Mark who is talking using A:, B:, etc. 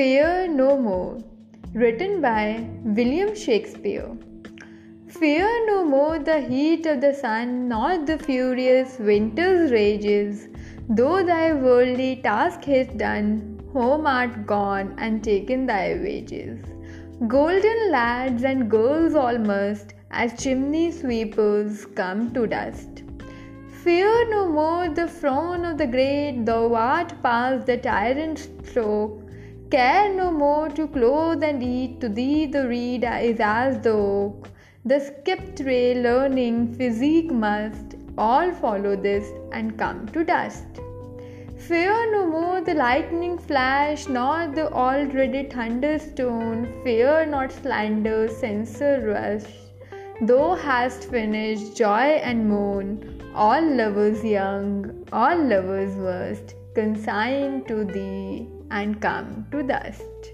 A: Fear No More, written by William Shakespeare. Fear no more the heat of the sun, nor the furious winter's rages. Though thy worldly task is done, home art gone and taken thy wages. Golden lads and girls all must, as chimney sweepers, come to dust. Fear no more the frown of the great, thou art past the tyrant's stroke. Care no more to clothe and eat, to thee the reed is as the oak. The skipped ray learning physique must all follow this and come to dust. Fear no more the lightning flash, nor the all dreaded thunderstone. Fear not slander, censor rush. Thou hast finished joy and moan. All lovers young, all lovers worst, consign to thee and come to dust.